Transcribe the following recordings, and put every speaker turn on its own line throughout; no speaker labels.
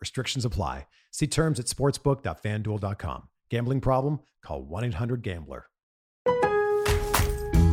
Restrictions apply. See terms at sportsbook.fanduel.com. Gambling problem? Call 1 800 Gambler.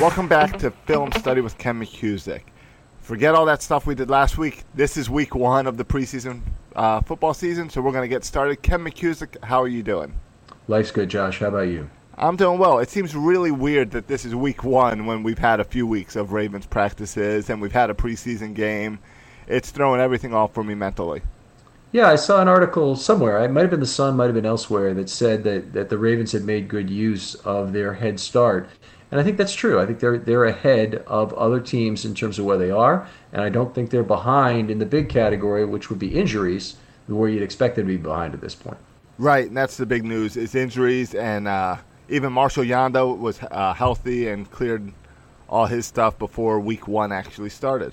Welcome back to Film Study with Ken McKusick. Forget all that stuff we did last week. This is week one of the preseason uh, football season, so we're going to get started. Ken McKusick, how are you doing?
Life's good, Josh. How about you?
I'm doing well. It seems really weird that this is week one when we've had a few weeks of Ravens practices and we've had a preseason game. It's throwing everything off for me mentally.
Yeah, I saw an article somewhere. It might have been the Sun, might have been elsewhere, that said that, that the Ravens had made good use of their head start. And I think that's true. I think they're they're ahead of other teams in terms of where they are, and I don't think they're behind in the big category, which would be injuries, where you'd expect them to be behind at this point.
Right, and that's the big news is injuries, and uh, even Marshall Yanda was uh, healthy and cleared all his stuff before Week One actually started.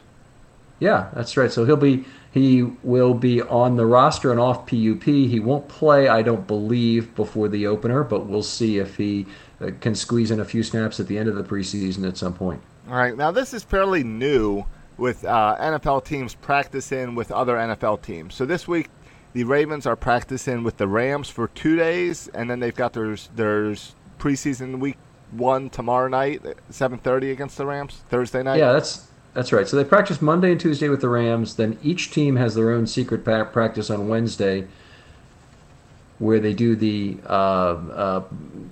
Yeah, that's right. So he'll be he will be on the roster and off PUP. He won't play, I don't believe, before the opener, but we'll see if he uh, can squeeze in a few snaps at the end of the preseason at some point.
All right, now this is fairly new with uh, NFL teams practicing with other NFL teams. So this week, the Ravens are practicing with the Rams for two days, and then they've got their their preseason week one tomorrow night, seven thirty against the Rams, Thursday night.
Yeah, that's that's right. So they practice Monday and Tuesday with the Rams. Then each team has their own secret practice on Wednesday where they do the uh, uh,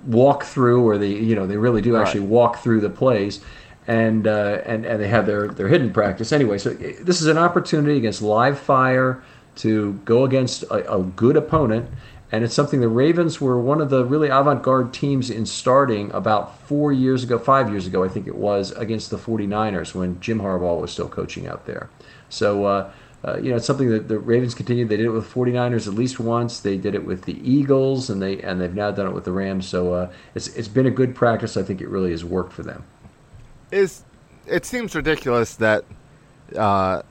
walk through, where they you know they really do actually right. walk through the plays, and uh, and and they have their their hidden practice anyway. So eh, this is an opportunity against live fire to go against a, a good opponent. And it's something the Ravens were one of the really avant garde teams in starting about four years ago, five years ago, I think it was, against the 49ers when Jim Harbaugh was still coaching out there. So, uh, uh, you know, it's something that the Ravens continued. They did it with 49ers at least once. They did it with the Eagles, and they and they've now done it with the Rams. So uh, it's it's been a good practice. I think it really has worked for them.
Is it seems ridiculous that uh,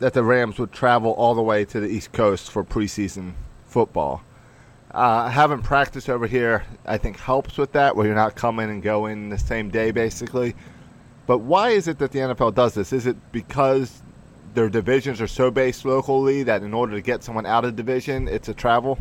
that the Rams would travel all the way to the East Coast for preseason football. Uh, having practice over here, I think, helps with that, where you're not coming and going the same day, basically. But why is it that the NFL does this? Is it because their divisions are so based locally that in order to get someone out of division, it's a travel?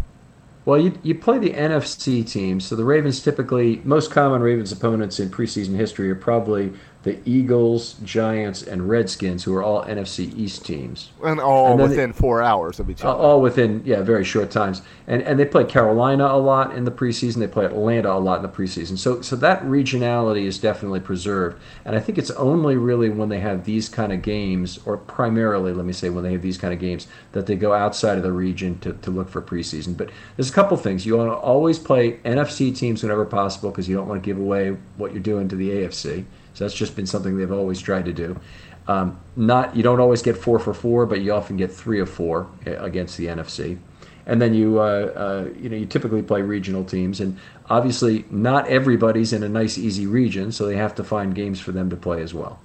Well, you, you play the NFC teams. So the Ravens typically, most common Ravens opponents in preseason history are probably the Eagles, Giants, and Redskins, who are all NFC East teams,
and all and within they, four hours of each uh, other.
All within yeah, very short times. And and they play Carolina a lot in the preseason. They play Atlanta a lot in the preseason. So so that regionality is definitely preserved. And I think it's only really when they have these kind of games, or primarily, let me say, when they have these kind of games, that they go outside of the region to, to look for preseason. But there's a couple things. You want to always play NFC teams whenever possible because you don't want to give away what you're doing to the AFC. So that's just been something they've always tried to do. Um, not you don't always get four for four, but you often get three of four uh, against the NFC. And then you uh, uh, you know you typically play regional teams, and obviously not everybody's in a nice easy region, so they have to find games for them to play as well.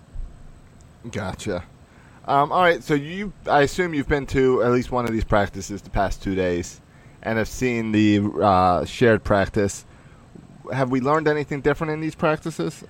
Gotcha. Um, all right, so you I assume you've been to at least one of these practices the past two days, and have seen the uh, shared practice. Have we learned anything different in these practices?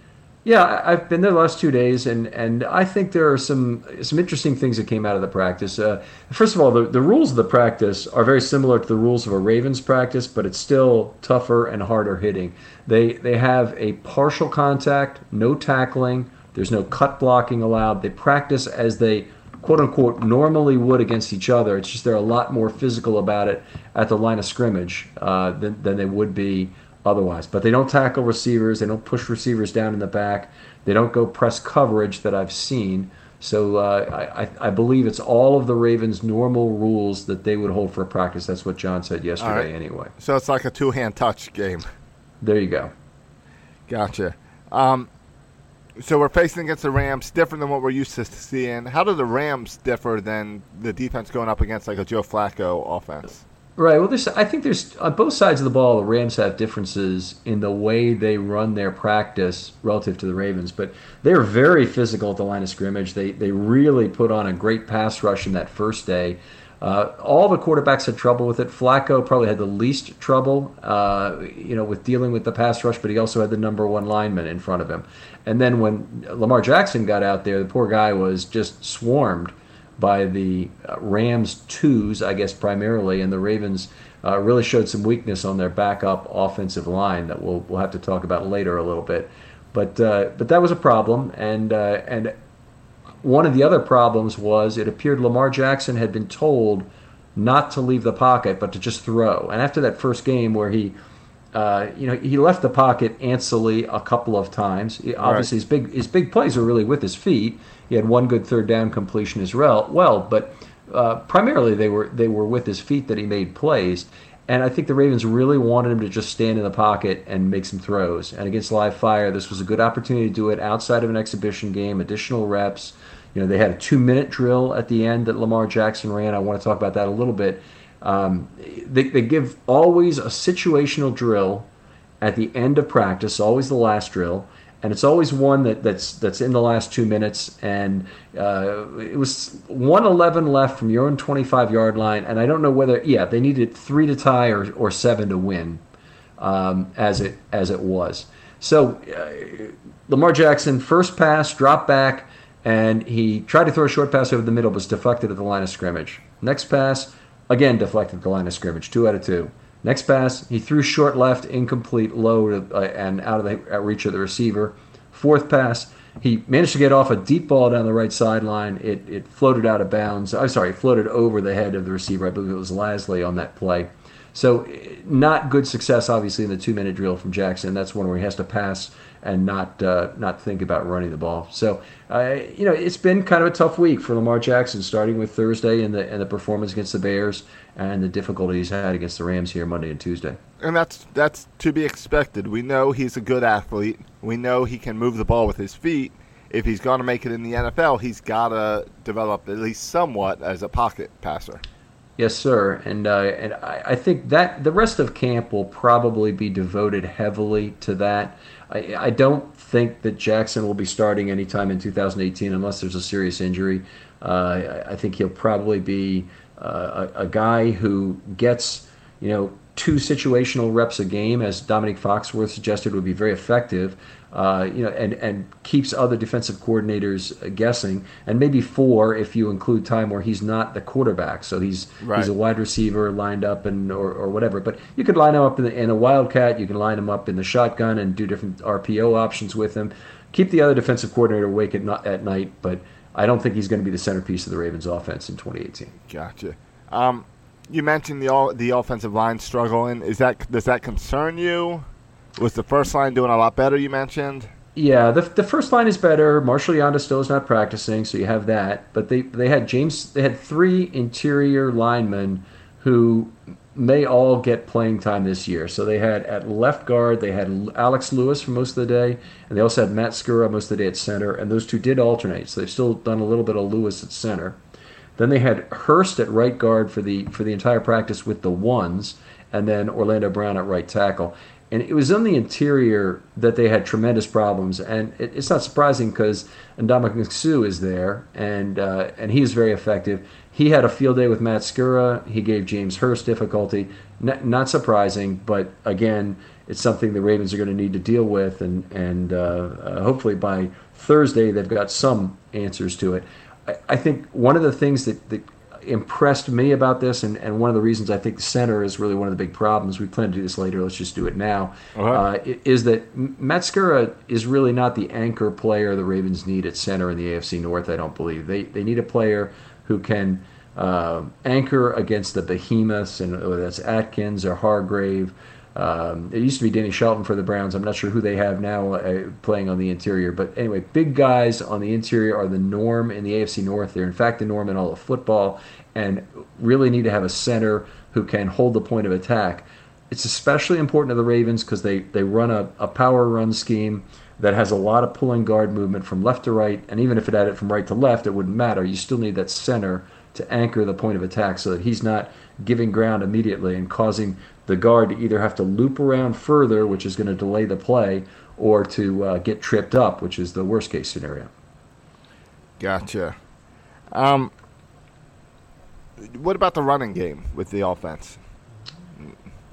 Yeah, I've been there the last two days, and, and I think there are some some interesting things that came out of the practice. Uh, first of all, the, the rules of the practice are very similar to the rules of a Ravens practice, but it's still tougher and harder hitting. They they have a partial contact, no tackling. There's no cut blocking allowed. They practice as they quote unquote normally would against each other. It's just they're a lot more physical about it at the line of scrimmage uh, than, than they would be otherwise. But they don't tackle receivers. They don't push receivers down in the back. They don't go press coverage that I've seen. So uh, I, I, believe it's all of the Ravens' normal rules that they would hold for a practice. That's what John said yesterday, right. anyway.
So it's like a two-hand touch game.
There you go.
Gotcha. Um, so we're facing against the Rams, different than what we're used to seeing. How do the Rams differ than the defense going up against like a Joe Flacco offense?
Right. Well, there's, I think there's on both sides of the ball. The Rams have differences in the way they run their practice relative to the Ravens, but they're very physical at the line of scrimmage. They they really put on a great pass rush in that first day. Uh, all the quarterbacks had trouble with it. Flacco probably had the least trouble, uh, you know, with dealing with the pass rush, but he also had the number one lineman in front of him. And then when Lamar Jackson got out there, the poor guy was just swarmed by the uh, Rams twos, I guess primarily, and the Ravens uh, really showed some weakness on their backup offensive line that we'll we'll have to talk about later a little bit. But uh, but that was a problem, and uh, and one of the other problems was it appeared Lamar Jackson had been told not to leave the pocket but to just throw. And after that first game where he uh, you know, he left the pocket antsily a couple of times. He, obviously, right. his big his big plays were really with his feet. He had one good third down completion as well. But uh, primarily they were they were with his feet that he made plays. And I think the Ravens really wanted him to just stand in the pocket and make some throws. And against live fire, this was a good opportunity to do it outside of an exhibition game, additional reps. You know, they had a two minute drill at the end that Lamar Jackson ran. I want to talk about that a little bit. Um, they, they give always a situational drill at the end of practice, always the last drill, and it's always one that, that's that's in the last two minutes. And uh, it was 111 left from your own 25 yard line, and I don't know whether yeah they needed three to tie or, or seven to win, um, as it as it was. So uh, Lamar Jackson first pass, drop back, and he tried to throw a short pass over the middle, but was deflected at the line of scrimmage. Next pass Again, deflected at the line of scrimmage, two out of two. Next pass, he threw short left, incomplete, low, uh, and out of the reach of the receiver. Fourth pass, he managed to get off a deep ball down the right sideline. It, it floated out of bounds. I'm sorry, it floated over the head of the receiver. I believe it was Lasley on that play. So, not good success, obviously, in the two minute drill from Jackson. That's one where he has to pass and not uh, not think about running the ball. So, uh, you know, it's been kind of a tough week for Lamar Jackson, starting with Thursday and the and the performance against the Bears and the difficulty he's had against the Rams here Monday and Tuesday.
And that's that's to be expected. We know he's a good athlete. We know he can move the ball with his feet. If he's going to make it in the NFL, he's got to develop at least somewhat as a pocket passer.
Yes, sir. And uh, and I, I, think that the rest of camp will probably be devoted heavily to that. I, I don't think that Jackson will be starting anytime in 2018 unless there's a serious injury. Uh, I, I, think he'll probably be uh, a, a guy who gets you know two situational reps a game, as Domonique Foxworth suggested, would be very effective uh, you know, and, and keeps other defensive coordinators guessing, and maybe four if you include time where he's not the quarterback, so he's right. he's a wide receiver lined up and or, or whatever. But you could line him up in, the, in a wildcat, you can line him up in the shotgun and do different RPO options with him. Keep the other defensive coordinator awake at, at night, but I don't think he's going to be the centerpiece of the Ravens' offense in 2018.
Gotcha. Um, you mentioned the all, the offensive line struggling. Is that does that concern you? Was the first line doing a lot better? You mentioned.
Yeah, the, the first line is better. Marshall Yanda still is not practicing, so you have that. But they they had James. They had three interior linemen who may all get playing time this year. So they had at left guard, they had Alex Lewis for most of the day, and they also had Matt Skura most of the day at center. And those two did alternate, so they've still done a little bit of Lewis at center. Then they had Hurst at right guard for the for the entire practice with the ones, and then Orlando Brown at right tackle and it was in the interior that they had tremendous problems. And it, it's not surprising because Ndamukong Suh is there, and uh, and he is very effective. He had a field day with Matt Skura. He gave James Hurst difficulty. N- not surprising, but again, it's something the Ravens are going to need to deal with, and and uh, uh, hopefully by Thursday they've got some answers to it. I, I think one of the things that, that impressed me about this, and, and one of the reasons I think the center is really one of the big problems. We plan to do this later. Let's just do it now. Uh-huh. Uh, is that Matt Skura is really not the anchor player the Ravens need at center in the AFC North. I don't believe they they need a player who can uh, anchor against the behemoths, and whether that's Atkins or Hargrave. Um, it used to be Danny Shelton for the Browns. I'm not sure who they have now uh, playing on the interior. But anyway, big guys on the interior are the norm in the AFC North. They're, in fact, the norm in all of football and really need to have a center who can hold the point of attack. It's especially important to the Ravens because they, they run a, a power run scheme that has a lot of pulling guard movement from left to right. And even if it had it from right to left, it wouldn't matter. You still need that center to anchor the point of attack so that he's not giving ground immediately and causing the guard to either have to loop around further, which is going to delay the play, or to uh, get tripped up, which is the worst case scenario.
Gotcha. Um, what about the running game with the offense?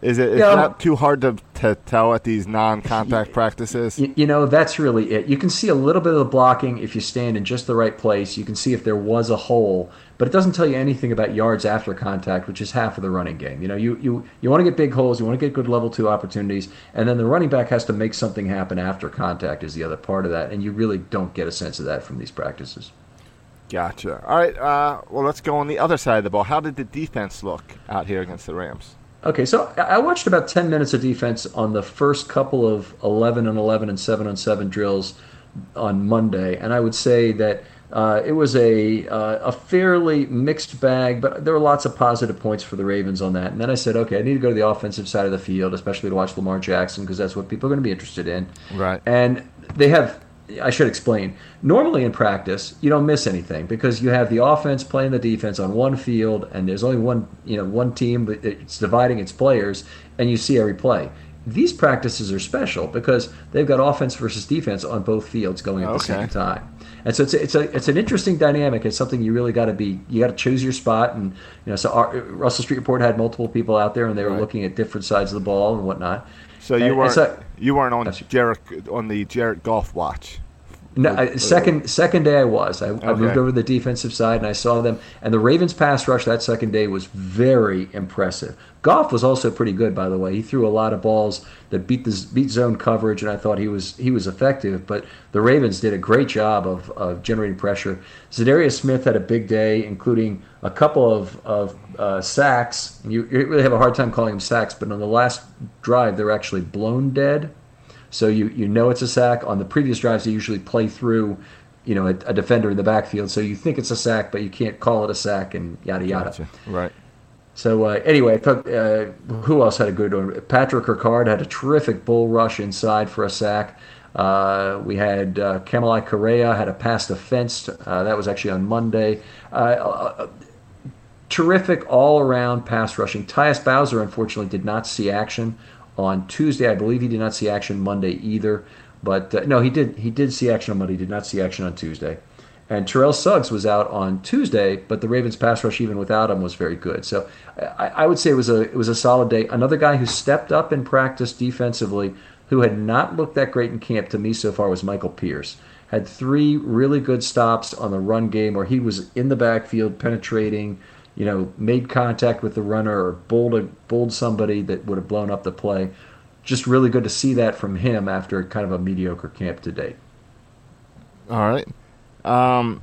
Is it yeah, not too hard to, to tell at these non-contact practices?
You, you, know, that's really it. You can see a little bit of the blocking if you stand in just the right place. You can see if there was a hole, but it doesn't tell you anything about yards after contact, which is half of the running game. You know, you you, you want to get big holes, you want to get good level two opportunities, and then the running back has to make something happen after contact is the other part of that, and you really don't get a sense of that from these practices.
Gotcha. All right. Uh, well, let's go on the other side of the ball. How did the defense look out here against the Rams?
Okay, so I watched about 10 minutes of defense on the first couple of 11 and 11 and 7 on 7 drills on Monday, and I would say that uh, it was a uh, a fairly mixed bag, but there were lots of positive points for the Ravens on that. And then I said, okay, I need to go to the offensive side of the field, especially to watch Lamar Jackson because that's what people are going to be interested in.
Right.
And they have. I should explain. Normally in practice, you don't miss anything because you have the offense playing the defense on one field, and there's only one, you know, one team, but it's dividing its players, and you see every play these practices are special because they've got offense versus defense on both fields going at the same time. And so it's a, it's a it's an interesting dynamic. It's something you really got to be you got to choose your spot. And you know, so our, Russell Street Report had multiple people out there, and they were
Right.
looking at different sides of the ball and whatnot.
So you weren't
so-
you weren't on Jared on the Jared Goff watch.
No, I, second second day I was. I, I moved over to the defensive side and I saw them. And the Ravens pass rush that second day was very impressive. Goff was also pretty good, by the way. He threw a lot of balls that beat the beat zone coverage, and I thought he was he was effective. But the Ravens did a great job of, of generating pressure. Za'Darius Smith had a big day, including a couple of of uh, sacks. You, you really have a hard time calling them sacks, but on the last drive, they're actually blown dead. So you, you know it's a sack. On the previous drives, they usually play through, you know, a, a defender in the backfield. So you think it's a sack, but you can't call it a sack, and yada yada.
Gotcha. Right.
So uh, anyway, uh, who else had a good one? Patrick Ricard had a terrific bull rush inside for a sack. Uh, we had uh, Kamalei Correa had a pass defense. Uh, that was actually on Monday. Uh, uh, terrific all around pass rushing. Tyus Bowser, unfortunately, did not see action on Tuesday. I believe he did not see action Monday either. But no, he did. He did see action on Monday. He did not see action on Tuesday. And Terrell Suggs was out on Tuesday, but the Ravens' pass rush, even without him, was very good. So I, I would say it was a it was a solid day. Another guy who stepped up in practice defensively, who had not looked that great in camp to me so far, was Michael Pierce. Had three really good stops on the run game where he was in the backfield penetrating, you know, made contact with the runner or bowled, bowled somebody that would have blown up the play. Just really good to see that from him after kind of a mediocre camp to date.
All right. Um,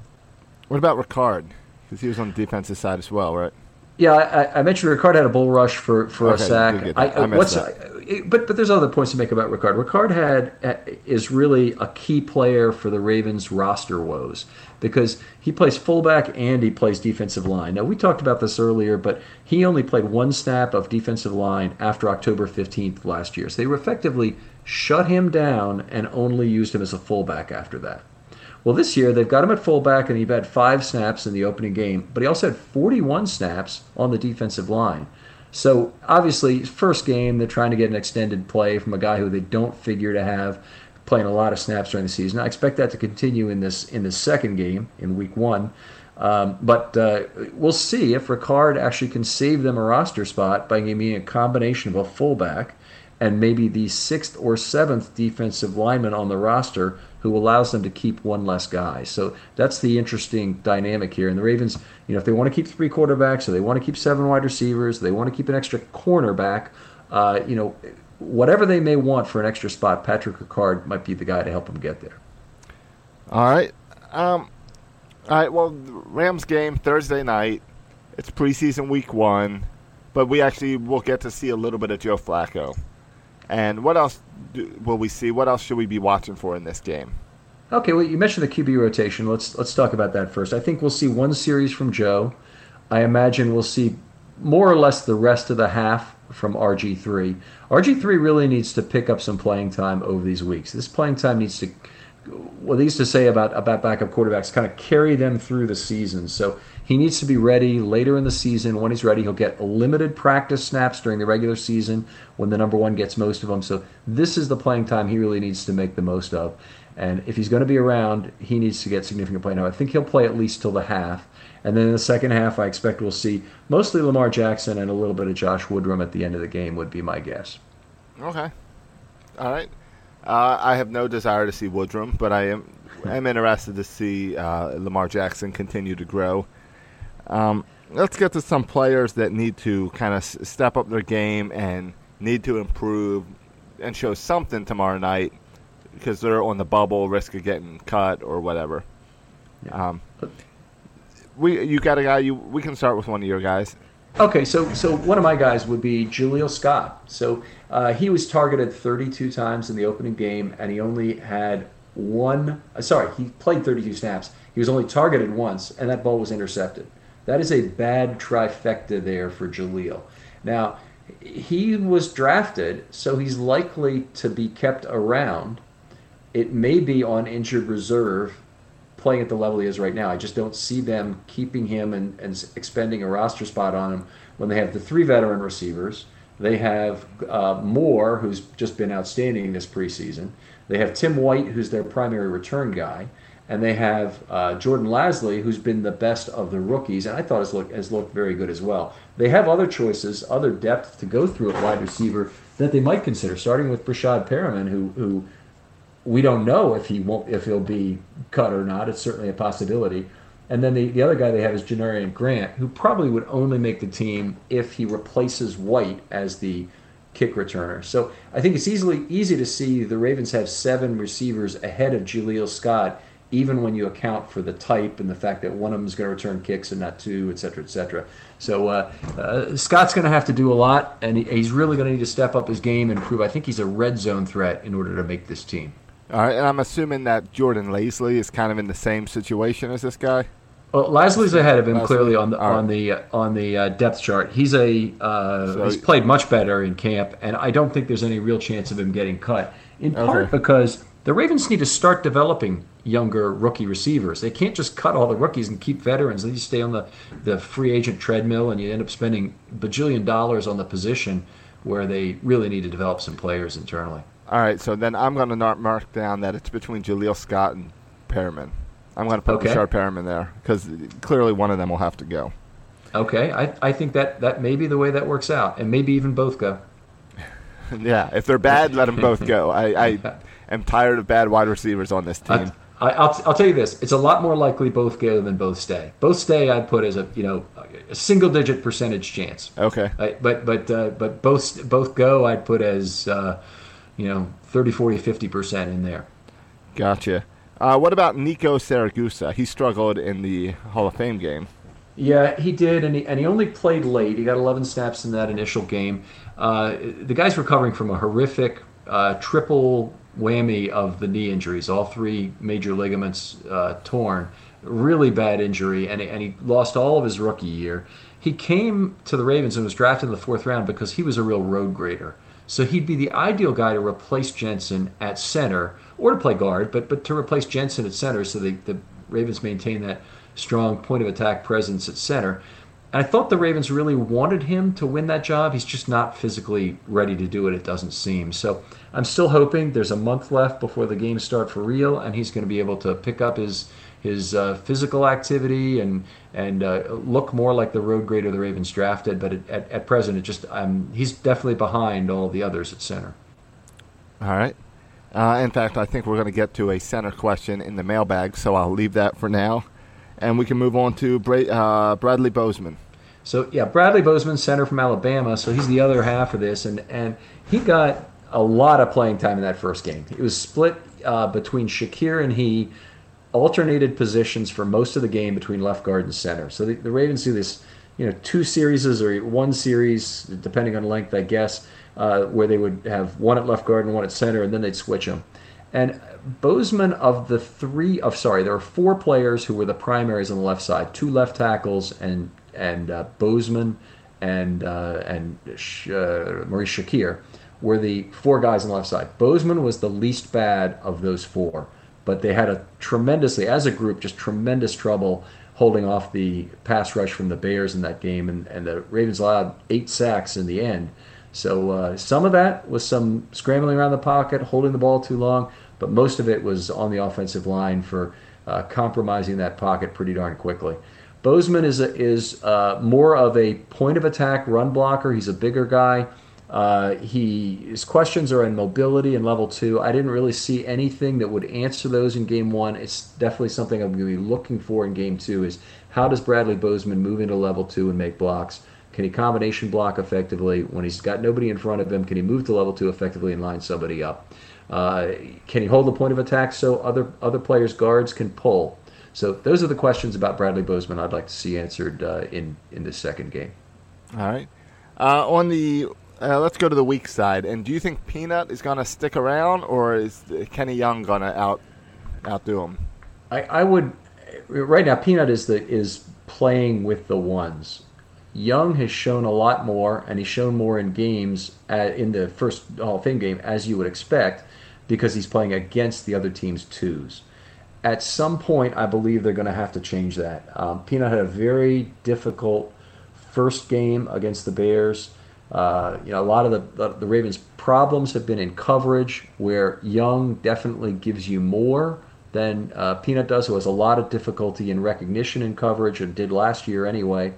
what about Ricard? Because he was on the defensive side as well, right?
Yeah, I, I mentioned Ricard had a bull rush for, for
Okay,
a sack.
did get that. I missed
what's
that.
but but there's other points to make about Ricard. Ricard had uh, is really a key player for the Ravens roster woes because he plays fullback and he plays defensive line. Now we talked about this earlier, but he only played one snap of defensive line after October 15th last year. So they effectively shut him down and only used him as a fullback after that. Well, this year they've got him at fullback, and he had five snaps in the opening game, but he also had 41 snaps on the defensive line. So obviously, first game they're trying to get an extended play from a guy who they don't figure to have playing a lot of snaps during the season. I expect that to continue in this in this second game in Week One. Um, but uh, we'll see if Ricard actually can save them a roster spot by giving a combination of a fullback and maybe the sixth or seventh defensive lineman on the roster who allows them to keep one less guy. So that's the interesting dynamic here. And the Ravens, you know, if they want to keep three quarterbacks, or they want to keep seven wide receivers, they want to keep an extra cornerback, uh, you know, whatever they may want for an extra spot, Patrick Ricard might be the guy to help them get there.
All right. Um, all right. Well, Rams game Thursday night. It's preseason week one, but we actually will get to see a little bit of Joe Flacco. And what else do, will we see? What else should we be watching for in this game?
Okay, well, you mentioned the QB rotation. Let's let's talk about that first. I think we'll see one series from Joe. I imagine we'll see more or less the rest of the half from RG3. RG3 really needs to pick up some playing time over these weeks. This playing time needs to, what they used to say about about backup quarterbacks, kind of carry them through the season. So he needs to be ready later in the season. When he's ready, he'll get limited practice snaps during the regular season when the number one gets most of them. So this is the playing time he really needs to make the most of. And if he's going to be around, he needs to get significant playing time. I think he'll play at least till the half. And then in the second half, I expect we'll see mostly Lamar Jackson and a little bit of Josh Woodrum at the end of the game, would be my guess.
Okay. All right. Uh, I have no desire to see Woodrum, but I am am interested to see uh, Lamar Jackson continue to grow. Um, let's get to some players that need to kind of s- step up their game and need to improve and show something tomorrow night because they're on the bubble, risk of getting cut or whatever. Um, we you got a guy you we can start with one of your guys.
Okay, so so one of my guys would be Jaleel Scott. So uh, he was targeted 32 times in the opening game, and he only had one. Uh, sorry, he played 32 snaps. He was only targeted once, and that ball was intercepted. That is a bad trifecta there for Jaleel. Now, he was drafted, so he's likely to be kept around. It may be on injured reserve, playing at the level he is right now. I just don't see them keeping him and, and expending a roster spot on him when they have the three veteran receivers. They have uh, Moore, who's just been outstanding this preseason. They have Tim White, who's their primary return guy and they have uh, Jordan Lasley, who's been the best of the rookies, and I thought has looked, has looked very good as well. They have other choices, other depth to go through at wide receiver that they might consider, starting with Breshad Perriman, who who we don't know if he won't if he'll be cut or not. It's certainly a possibility. And then the, the other guy they have is Janarion Grant, who probably would only make the team if he replaces White as the kick returner. So I think it's easily easy to see the Ravens have seven receivers ahead of Jaleel Scott even when you account for the type and the fact that one of them is going to return kicks and not two, et cetera, et cetera. So uh, uh, Scott's going to have to do a lot, and he, he's really going to need to step up his game and prove. I think he's a red zone threat in order to make this team.
All right, and I'm assuming that Jordan Lasley is kind of in the same situation as this guy.
Well, Lasley's ahead of him Lasley? clearly on the right. on the uh, on the uh, depth chart. He's a uh, so, he's played much better in camp, and I don't think there's any real chance of him getting cut. In part because the Ravens need to start developing younger rookie receivers. They can't just cut all the rookies and keep veterans. They you stay on the, the free agent treadmill and you end up spending bajillion dollars on the position where they really need to develop some players internally.
All right, so then I'm going to mark down that it's between Jaleel Scott and Perriman. I'm going to put okay. Breshad Perriman there because clearly one of them will have to go.
Okay, I, I think that, that may be the way that works out, and maybe even both go.
yeah, if they're bad, let them both go. I, I am tired of bad wide receivers on this team.
I, will I'll tell you this: it's a lot more likely both go than both stay. Both stay, I'd put as a you know a single digit percentage chance.
Okay.
I, but but uh, but both both go, I'd put as uh, you know 30, 40, 50 percent in there.
Gotcha. Uh, what about Nico Siragusa? He struggled in the Hall of Fame game.
Yeah, he did, and he, and he only played late. He got 11 snaps in that initial game. Uh, the guy's recovering from a horrific uh, triple whammy of the knee injuries, all three major ligaments uh, torn. Really bad injury, and, and he lost all of his rookie year. He came to the Ravens and was drafted in the fourth round because he was a real road grader. So he'd be the ideal guy to replace Jensen at center or to play guard, but but to replace Jensen at center so the, the Ravens maintain that strong point of attack presence at center. And I thought the Ravens really wanted him to win that job. He's just not physically ready to do it, it doesn't seem. So I'm still hoping there's a month left before the games start for real, and he's going to be able to pick up his his uh, physical activity and and uh, look more like the road grader the Ravens drafted. But at, at present, it just um, he's definitely behind all the others at center.
All right. Uh, in fact, I think we're going to get to a center question in the mailbag, so I'll leave that for now, and we can move on to Bra- uh, Bradley Bozeman.
So yeah, Bradley Bozeman, center from Alabama. So he's the other half of this, and and he got a lot of playing time in that first game. It was split uh, between Shakir and he, alternated positions for most of the game between left guard and center. So the, the Ravens do this, you know, two series or one series, depending on length, I guess, uh, where they would have one at left guard and one at center, and then they'd switch them. And Bozeman, of the three, of sorry, there are four players who were the primaries on the left side, two left tackles and and uh, Bozeman and uh, and Sh- uh, Maurquice Shakir were the four guys on the left side. Bozeman was the least bad of those four, but they had a tremendously, as a group, just tremendous trouble holding off the pass rush from the Bears in that game, and, and the Ravens allowed eight sacks in the end. So uh, some of that was some scrambling around the pocket, holding the ball too long, but most of it was on the offensive line for uh, compromising that pocket pretty darn quickly. Bozeman is a, is uh, more of a point of attack run blocker. He's a bigger guy. Uh, he his questions are in mobility and level two. I didn't really see anything that would answer those in game one. It's definitely something I'm going to be looking for in game two. Is how does Bradley Bozeman move into level two and make blocks? Can he combination block effectively when he's got nobody in front of him? Can he move to level two effectively and line somebody up? Uh, can he hold the point of attack so other other players' guards can pull? So those are the questions about Bradley Bozeman I'd like to see answered uh, in in this second game.
All right. Uh, on the uh, let's go to the weak side. And do you think Peanut is going to stick around, or is Kenny Young going to out outdo him?
I, I would right now. Peanut is the is playing with the ones. Young has shown a lot more, and he's shown more in games at, in the first Hall of Fame game, as you would expect, because he's playing against the other team's twos. At some point, I believe they're going to have to change that. Um, Peanut had a very difficult first game against the Bears. Uh, you know, a lot of the, the Ravens' problems have been in coverage, where Young definitely gives you more than uh, Peanut does, who has a lot of difficulty in recognition and coverage, and did last year anyway.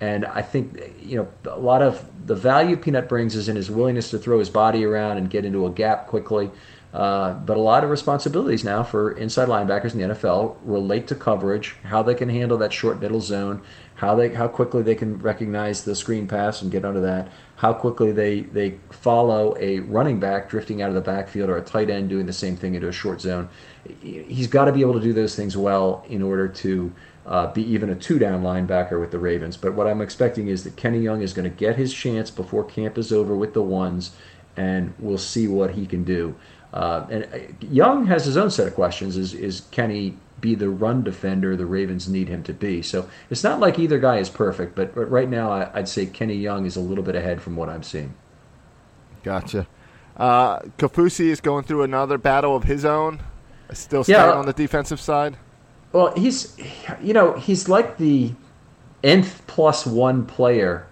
And I think you know a lot of the value Peanut brings is in his willingness to throw his body around and get into a gap quickly. Uh, but a lot of responsibilities now for inside linebackers in the NFL relate to coverage, how they can handle that short middle zone, how they how quickly they can recognize the screen pass and get under that, how quickly they they follow a running back drifting out of the backfield or a tight end doing the same thing into a short zone. He's got to be able to do those things well in order to uh, be even a two down linebacker with the Ravens. But what I'm expecting is that Kenny Young is going to get his chance before camp is over with the ones, and we'll see what he can do. Uh, and uh, Young has his own set of questions. Is is Kenny be the run defender the Ravens need him to be. So it's not like either guy is perfect, but, but right now I, would say Kenny Young is a little bit ahead from what I'm seeing.
Gotcha. Uh, Kaufusi is going through another battle of his own. Still staying yeah, on the defensive side.
Well, he's, you know, he's like the nth plus one player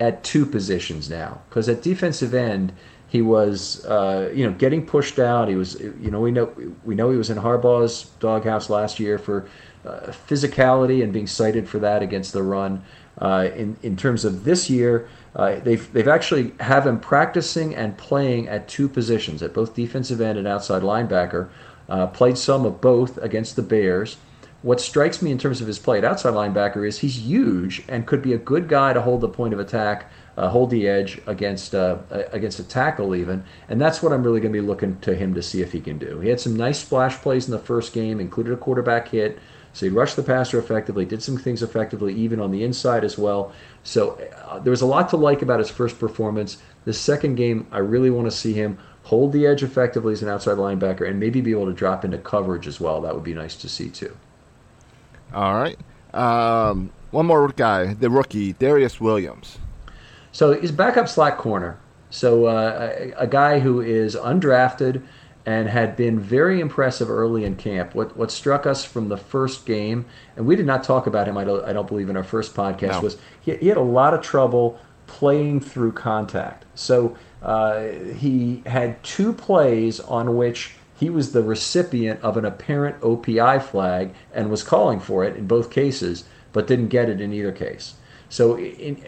at two positions now. Because at defensive end, he was, uh, you know, getting pushed out. He was, you know, we know we know he was in Harbaugh's doghouse last year for uh, physicality and being cited for that against the run. Uh, in in terms of this year, uh, they've they've actually have him practicing and playing at two positions, at both defensive end and outside linebacker. Uh, played some of both against the Bears. What strikes me in terms of his play at outside linebacker is he's huge and could be a good guy to hold the point of attack uh, hold the edge against uh, against a tackle even, and that's what I'm really going to be looking to him to see if he can do. He had some nice splash plays in the first game, included a quarterback hit. So he rushed the passer effectively, did some things effectively, even on the inside as well. So uh, there was a lot to like about his first performance. The second game, I really want to see him hold the edge effectively as an outside linebacker and maybe be able to drop into coverage as well. That would be nice to see too.
All right. Um, one more guy, the rookie, Darious Williams.
So he's backup slot corner. So uh, a, a, guy who is undrafted and had been very impressive early in camp. What what struck us from the first game, and we did not talk about him. I don't I don't believe in our first podcast no. was he, he, had a lot of trouble playing through contact. So uh, he had two plays on which he was the recipient of an apparent OPI flag and was calling for it in both cases, but didn't get it in either case. So in,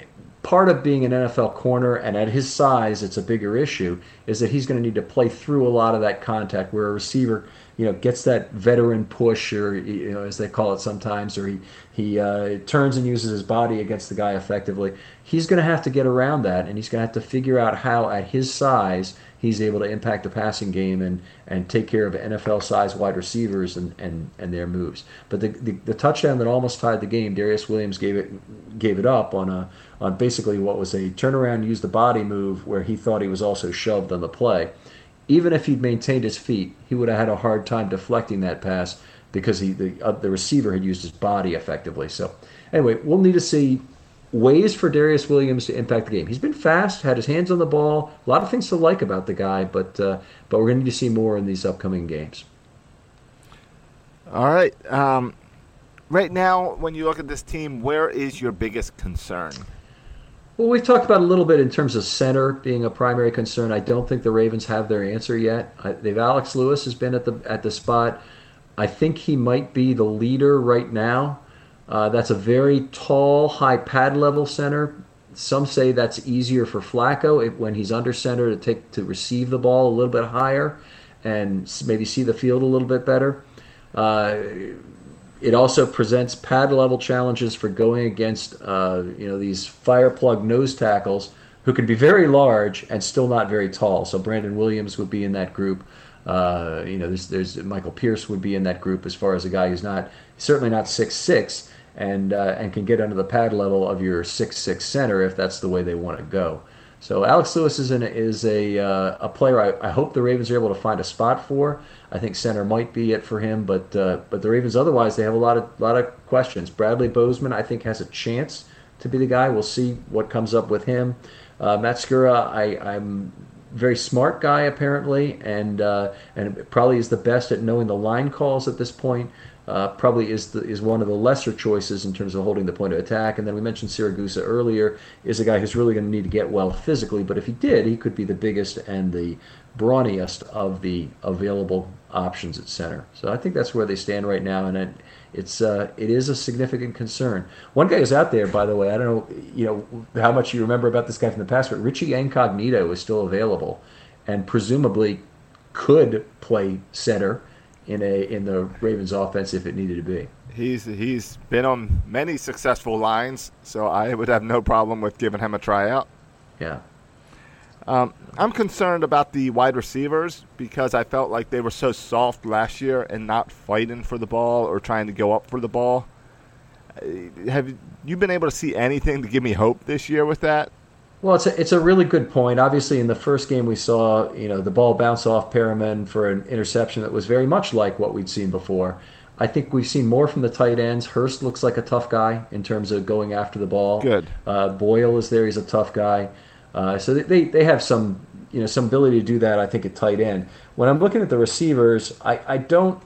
part of being an NFL corner, and at his size, it's a bigger issue, is that he's going to need to play through a lot of that contact where a receiver, you know, gets that veteran push, or you know, as they call it sometimes, or he he uh, turns and uses his body against the guy effectively. He's going to have to get around that, and he's going to have to figure out how, at his size, he's able to impact the passing game and, and take care of NFL size wide receivers and, and, and their moves. But the, the, the touchdown that almost tied the game, Darious Williams gave it gave it up on a on basically what was a turnaround, use the body move where he thought he was also shoved on the play. Even if he'd maintained his feet, he would have had a hard time deflecting that pass because he the uh, the receiver had used his body effectively. So anyway, we'll need to see ways for Darious Williams to impact the game. He's been fast, had his hands on the ball, a lot of things to like about the guy, but uh, but we're going to need to see more in these upcoming games.
All right. Um, right now, when you look at this team, where is your biggest concern?
Well, we've talked about a little bit in terms of center being a primary concern. I don't think the Ravens have their answer yet. I, they've Alex Lewis has been at the at the spot. I think he might be the leader right now. Uh, that's a very tall, high pad level center. Some say that's easier for Flacco if, when he's under center to take to receive the ball a little bit higher and maybe see the field a little bit better. Uh, it also presents pad level challenges for going against uh, you know these fire plug nose tackles who can be very large and still not very tall. So Brandon Williams would be in that group. Uh, you know, there's, there's Michael Pierce would be in that group as far as a guy who's not certainly not six six and uh, and can get under the pad level of your six six center if that's the way they want to go. So Alex Lewis is is a uh, a player I, I hope the Ravens are able to find a spot for. I think center might be it for him, but uh, but the Ravens otherwise they have a lot of lot of questions. Bradley Bozeman I think has a chance to be the guy. We'll see what comes up with him. Uh, Matt Skura, I, I'm very smart guy apparently, and uh, and probably is the best at knowing the line calls at this point. Uh, probably is the, is one of the lesser choices in terms of holding the point of attack. And then we mentioned Siragusa earlier is a guy who's really going to need to get well physically. But if he did, he could be the biggest and the brawniest of the available options at center. So I think that's where they stand right now, and it, it's uh, it is a significant concern. One guy who's out there, by the way, I don't know you know how much you remember about this guy from the past, but Richie Incognito is still available, and presumably could play center in a in the Ravens offense if it needed to be.
He's he's been on many successful lines, so I would have no problem with giving him a tryout.
Yeah.
Um, I'm concerned about the wide receivers because I felt like they were so soft last year and not fighting for the ball or trying to go up for the ball. Uh, have you been able to see anything to give me hope this year with that?
Well, it's a, it's a really good point. Obviously, in the first game, we saw you know the ball bounce off Perriman for an interception that was very much like what we'd seen before. I think we've seen more from the tight ends. Hurst looks like a tough guy in terms of going after the ball.
Good.
Uh, Boyle is there; he's a tough guy. Uh, so they, they have some you know some ability to do that. I think at tight end. When I'm looking at the receivers, I, I don't.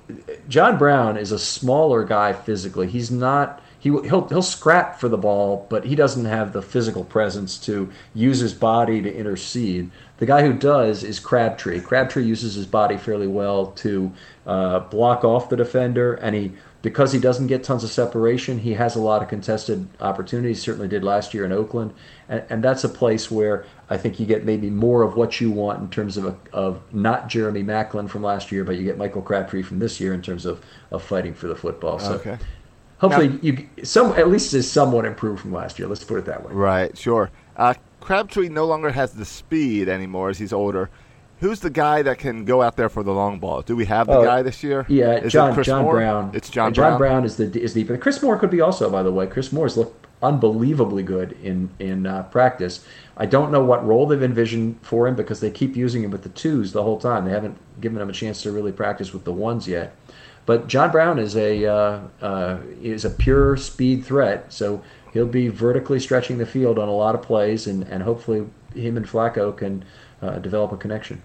John Brown is a smaller guy physically. He's not he he'll he'll scrap for the ball, but he doesn't have the physical presence to use his body to intercede. The guy who does is Crabtree. Crabtree uses his body fairly well to uh, block off the defender, and he because he doesn't get tons of separation, he has a lot of contested opportunities. Certainly did last year in Oakland, and, and that's a place where I think you get maybe more of what you want in terms of a, of not Jeremy Maclin from last year, but you get Michael Crabtree from this year in terms of, of fighting for the football. So
okay
hopefully now, you some at least is somewhat improved from last year. Let's put it that way.
Right, sure. Uh, Crabtree no longer has the speed anymore as he's older. Who's the guy that can go out there for the long ball? Do we have the
oh,
guy this year?
Yeah, is John John
Moore?
Brown.
It's John.
John
Brown.
Brown is the is the Chris Moore could be also by the way. Chris Moore's looked unbelievably good in in uh, practice. I don't know what role they've envisioned for him because they keep using him with the twos the whole time. They haven't given him a chance to really practice with the ones yet. But John Brown is a uh, uh, is a pure speed threat, so he'll be vertically stretching the field on a lot of plays, and, and hopefully him and Flacco can uh, develop a connection.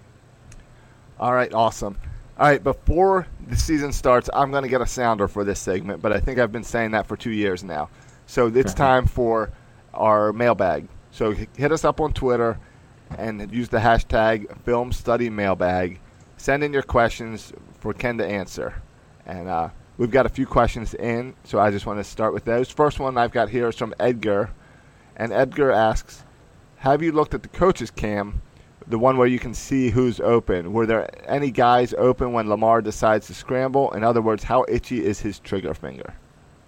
All right, awesome. All right, before the season starts, I'm going to get a sounder for this segment, but I think I've been saying that for two years now. So it's time for our mailbag. So hit us up on Twitter and use the hashtag Film Study Mailbag. Send in your questions for Ken to answer. And uh, we've got a few questions in, so I just want to start with those. First one I've got here is from Edgar. And Edgar asks Have you looked at the coaches' cam, the one where you can see who's open? Were there any guys open when Lamar decides to scramble? In other words, how itchy is his trigger finger?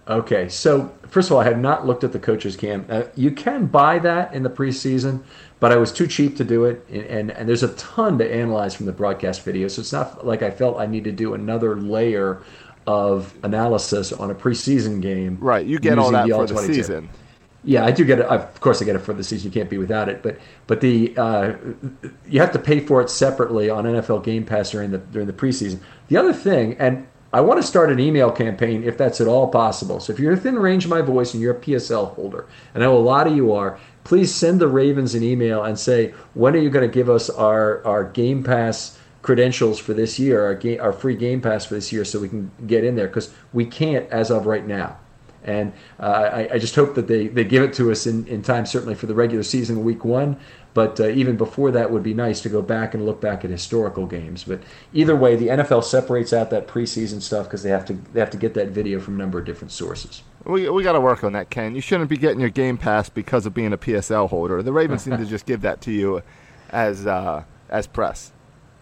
Okay, so first of all, I have not looked at the coaches' cam. Uh, you can buy that in the preseason, but I was too cheap to do it, and, and, and there's a ton to analyze from the broadcast video. So it's not like I felt I need to do another layer of analysis on a preseason game.
Right, you get all that the for the season.
Yeah, I do get it. Of course, I get it for the season. You can't be without it. But but the uh, you have to pay for it separately on NFL Game Pass during the during the preseason. The other thing, and I want to start an email campaign if that's at all possible. So if you're within range of my voice and you're a PSL holder, and I know a lot of you are, please send the Ravens an email and say when are you going to give us our our Game Pass credentials for this year, our game, our free Game Pass for this year, so we can get in there because we can't as of right now. And uh, I, I, just hope that they, they give it to us in, in time, certainly for the regular season, week one. But uh, even before that, would be nice to go back and look back at historical games. But either way, the NFL separates out that preseason stuff because they have to they have to get that video from a number of different sources.
We, we got to work on that, Ken. You shouldn't be getting your Game Pass because of being a PSL holder. The Ravens need to just give that to you as uh, as press.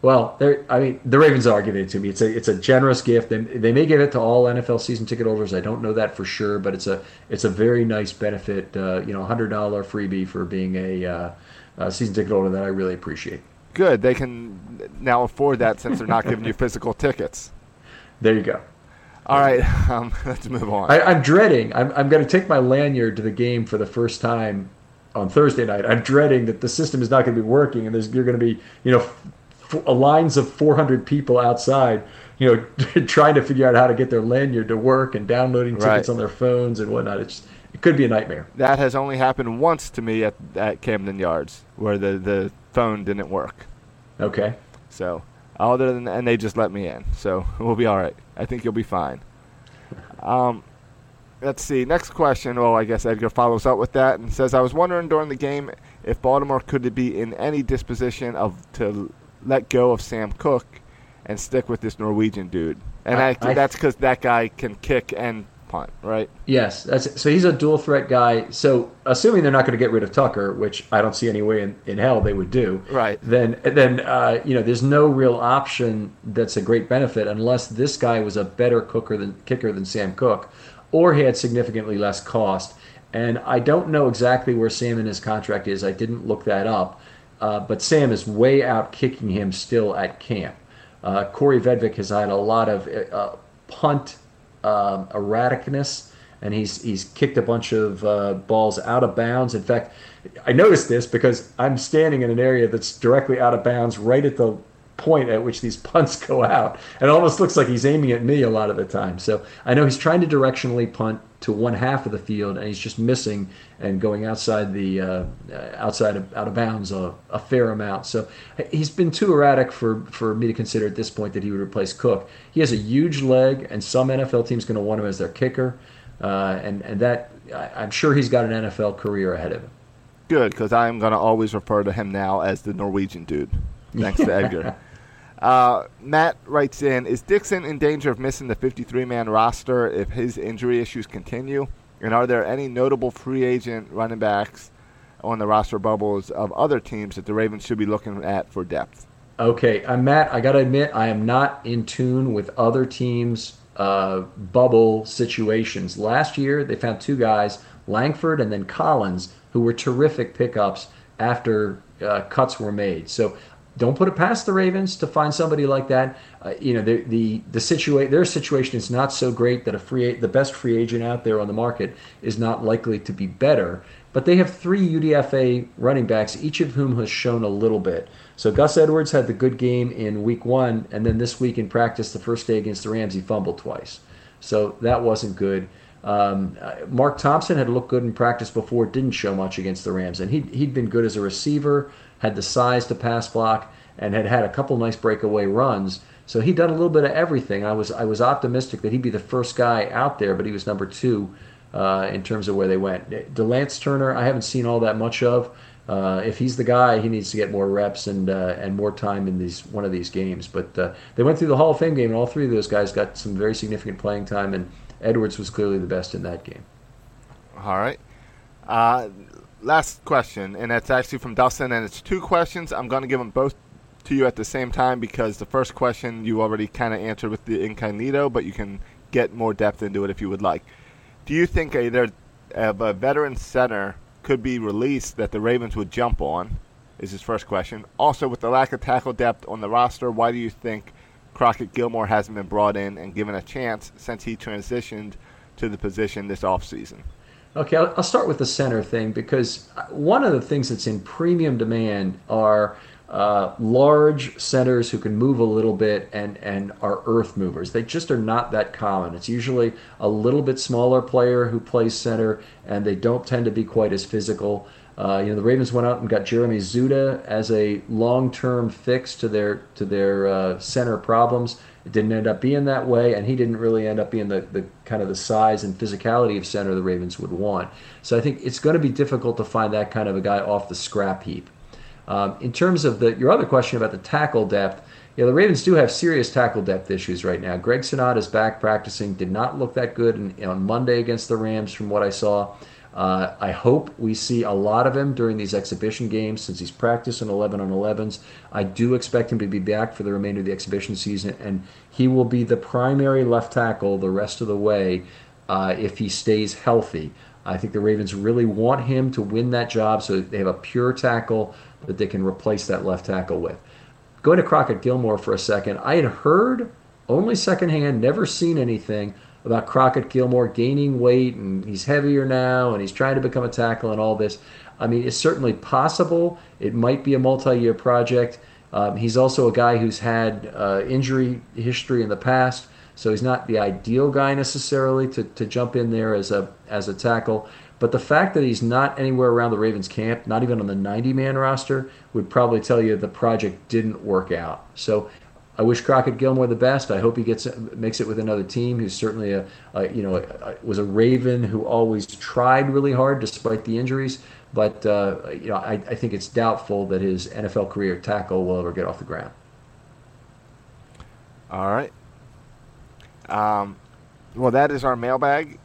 Well, I mean, the Ravens are giving it to me. It's a it's a generous gift. They, they may give it to all NFL season ticket holders. I don't know that for sure, but it's a it's a very nice benefit. Uh, you know, hundred dollar freebie for being a, uh, a season ticket holder that I really appreciate.
Good. They can now afford that since they're not giving you physical tickets.
There you go.
All right, um, let's move on.
I, am dreading. I'm, I'm going to take my lanyard to the game for the first time on Thursday night. I'm dreading that the system is not going to be working, and there's you're going to be you know f- lines of 400 people outside, you know, trying to figure out how to get their lanyard to work and downloading tickets right. on their phones and whatnot. It's it could be a nightmare.
That has only happened once to me at at Camden Yards, where the the phone didn't work.
Okay.
So other than and they just let me in, so we'll be all right. I think you'll be fine. Um, let's see. Next question. Well, I guess Edgar follows up with that and says, "I was wondering during the game if Baltimore could be in any disposition of to let go of Sam Koch and stick with this Norwegian dude." And I, I, that's because that guy can kick and punt, right?
Yes, that's so he's a dual threat guy. So assuming they're not going to get rid of Tucker, which I don't see any way in, in hell they would do,
right?
Then then uh, you know there's no real option that's a great benefit unless this guy was a better cooker than kicker than Sam Koch, or he had significantly less cost. And I don't know exactly where Sam in his contract is. I didn't look that up, uh, but Sam is way out kicking him still at camp. Uh, Kaare Vedvik has had a lot of uh, punt um, erraticness, and he's he's kicked a bunch of uh, balls out of bounds. In fact, I noticed this because I'm standing in an area that's directly out of bounds, right at the point at which these punts go out. And it almost looks like he's aiming at me a lot of the time. So I know he's trying to directionally punt to one half of the field, and he's just missing and going outside the uh, outside of, out of bounds a, a, fair amount. So he's been too erratic for for me to consider at this point that he would replace Koch. He has a huge leg, and some NFL teams going to want him as their kicker, uh, and and that I'm sure he's got an NFL career ahead of him.
Good, because I'm going to always refer to him now as the Norwegian dude. Thanks to Edgar. Uh, Matt writes in Is Dixon in danger of missing the 53 man roster if his injury issues continue? And are there any notable free agent running backs on the roster bubbles of other teams that the Ravens should be looking at for depth?
Okay, I'm Matt. I got to admit, I am not in tune with other teams' uh, bubble situations. Last year, they found two guys, Langford and then Collins, who were terrific pickups after uh, cuts were made. So don't put it past the Ravens to find somebody like that. Uh, you know, the the the situa- their situation is not so great that a free the best free agent out there on the market is not likely to be better. But they have three UDFA running backs, each of whom has shown a little bit. So Gus Edwards had the good game in week one, and then this week in practice, the first day against the Rams, he fumbled twice. So that wasn't good. Um, uh, Mark Thompson had looked good in practice before, didn't show much against the Rams, and he'd, he'd been good as a receiver had the size to pass block, and had had a couple nice breakaway runs. So he'd done a little bit of everything. I was I was optimistic that he'd be the first guy out there, but he was number two uh, in terms of where they went. Delance Turner, I haven't seen all that much of. Uh, if he's the guy, he needs to get more reps and uh, and more time in these one of these games. But uh, they went through the Hall of Fame game, and all three of those guys got some very significant playing time. And Edwards was clearly the best in that game.
All right. Last question, and it's actually from Dustin, and it's two questions. I'm going to give them both to you at the same time because the first question you already kind of answered with the incognito, but you can get more depth into it if you would like. Do you think either a veteran center could be released that the Ravens would jump on? Is his first question. Also, with the lack of tackle depth on the roster, why do you think Crockett Gilmore hasn't been brought in and given a chance since he transitioned to the position this offseason?
Okay, I'll, I'll start with the center thing because one of the things that's in premium demand are uh, large centers who can move a little bit and, and are earth movers. They just are not that common. It's usually a little bit smaller player who plays center, and they don't tend to be quite as physical. Uh, you know, the Ravens went out and got Jeremy Zuttah as a long-term fix to their to their uh, center problems. It didn't end up being that way, and he didn't really end up being the, the kind of the size and physicality of center the Ravens would want. So I think it's going to be difficult to find that kind of a guy off the scrap heap. Um, in terms of the your other question about the tackle depth, yeah, the Ravens do have serious tackle depth issues right now. Greg Senat is back practicing, did not look that good in, on Monday against the Rams from what I saw. Uh, I hope we see a lot of him during these exhibition games since he's practicing 11 on 11s. I do expect him to be back for the remainder of the exhibition season, and he will be the primary left tackle the rest of the way uh, if he stays healthy. I think the Ravens really want him to win that job so they have a pure tackle that they can replace that left tackle with. Going to Crockett Gilmore for a second, I had heard only secondhand, never seen anything about Crockett Gilmore gaining weight and he's heavier now and he's trying to become a tackle and all this. I mean, it's certainly possible. It might be a multi year project. Um, he's also a guy who's had uh, injury history in the past, so he's not the ideal guy necessarily to, to jump in there as a as a tackle. But the fact that he's not anywhere around the Ravens camp, not even on the 90 man roster, would probably tell you the project didn't work out. So I wish Crockett Gilmore the best. I hope he gets makes it with another team. Who's certainly a, a you know a, was a Raven who always tried really hard despite the injuries. But uh, you know I, I think it's doubtful that his NFL career tackle will ever get off the ground.
All right. Um, well, that is our mailbag.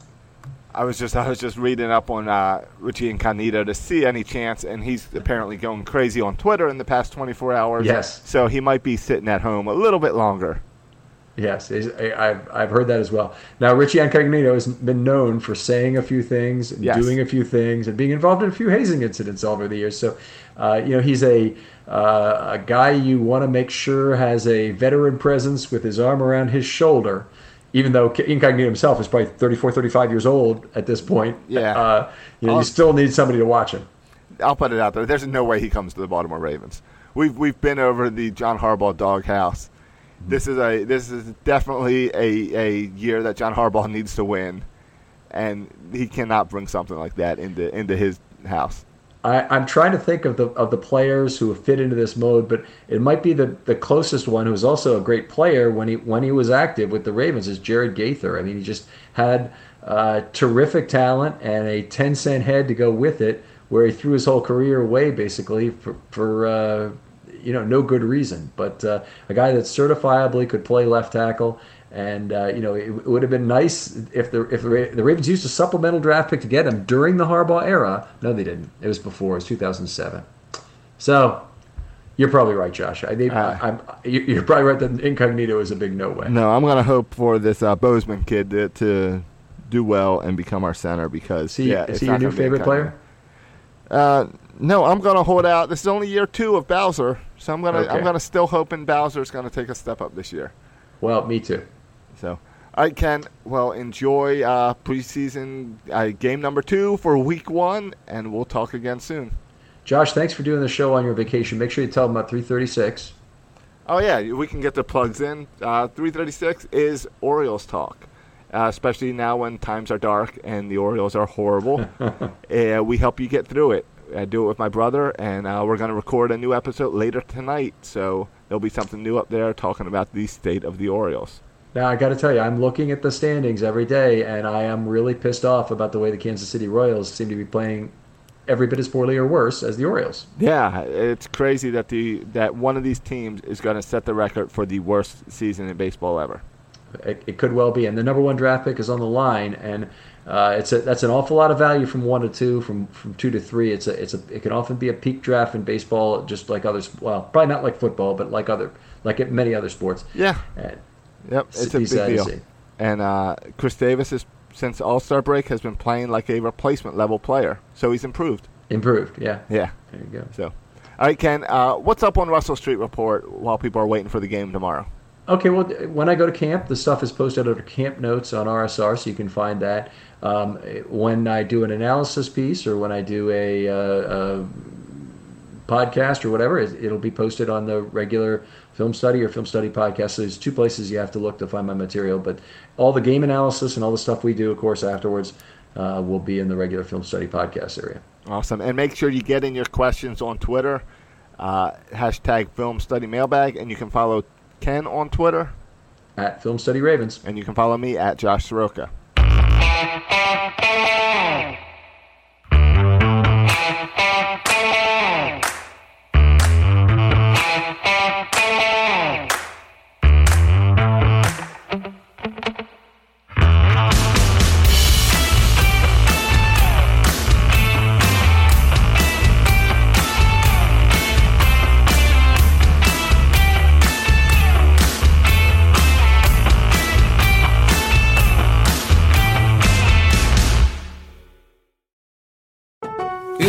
I was just I was just reading up on uh, Richie Incognito to see any chance, and he's apparently going crazy on Twitter in the past 24 hours.
Yes.
So he might be sitting at home a little bit longer.
Yes, I've, I've heard that as well. Now, Richie Incognito has been known for saying a few things, and
Yes.
doing a few things, and being involved in a few hazing incidents over the years. So, uh, you know, he's a uh, a guy you want to make sure has a veteran presence with his arm around his shoulder. Even though Incognito himself is probably 34, 35 years old at this point,
Yeah.
uh, you know,
I'll-
you still need somebody to watch him.
I'll put it out there. There's no way he comes to the Baltimore Ravens. We've we've been over the John Harbaugh doghouse. This is a this is definitely a, a year that John Harbaugh needs to win, and he cannot bring something like that into into his house.
I, I'm trying to think of the of the players who fit into this mode, but it might be the, the closest one, who was also a great player when he when he was active with the Ravens, is Jared Gaither. I mean, he just had uh, terrific talent and a ten cent head to go with it, where he threw his whole career away basically for for uh, you know no good reason. But uh, a guy that certifiably could play left tackle. And uh, you know it, it would have been nice if the if the, Ra- the Ravens used a supplemental draft pick to get him during the Harbaugh era. No, they didn't. It was before. It was 2007. So you're probably right, Josh. I think
Uh,
I'm, you- you're probably right that Incognito is a big no way.
No, I'm gonna hope for this uh, Bozeman kid to, to do well and become our center because
he-
yeah,
is he your new favorite
player? Uh, no, I'm gonna hold out. This is only year two of Bowser, so I'm gonna I'm
Okay.
gonna still hoping Bowser's gonna take a step up this year.
Well, me too.
So, all right, Ken. Well, enjoy uh, preseason uh, game number two for week one, and we'll talk again soon.
Josh, thanks for doing the show on your vacation. Make sure you tell them about 336.
Oh yeah, we can get the plugs in. Uh, 336 is Orioles talk, uh, especially now when times are dark and the Orioles are horrible. uh, we help you get through it. I do it with my brother, and uh, we're going to record a new episode later tonight. So there'll be something new up there talking about the state of the Orioles.
Now, I got to tell you, I'm looking at the standings every day, and I am really pissed off about the way the Kansas City Royals seem to be playing every bit as poorly or worse as the Orioles.
Yeah, it's crazy that the that one of these teams is going to set the record for the worst season in baseball ever.
It, it could well be, and the number one draft pick is on the line, and uh, it's a, that's an awful lot of value from one to two, from from two to three. It's a it's a it can often be a peak draft in baseball, just like others. Well, probably not like football, but like other like many other sports.
Yeah.
And
Yep,
it's
a big deal. And uh, Chris Davis is since All Star break has been playing like a replacement level player, so he's improved.
Improved, yeah.
Yeah.
There you go.
So, all right, Ken. Uh, what's up on Russell Street Report while people are waiting for the game tomorrow?
Okay, well, when I go to camp, the stuff is posted under camp notes on RSR, so you can find that. Um, when I do an analysis piece or when I do a, uh, a podcast or whatever, it, it'll be posted on the regular film study or film study podcast. So there's two places you have to look to find my material, but all the game analysis and all the stuff we do, of course, afterwards uh, will be in the regular film study podcast area.
Awesome. And make sure you get in your questions on Twitter, uh, hashtag Film Study Mailbag, and you can follow Ken on Twitter
at Film Study Ravens,
and you can follow me at Josh Soroka.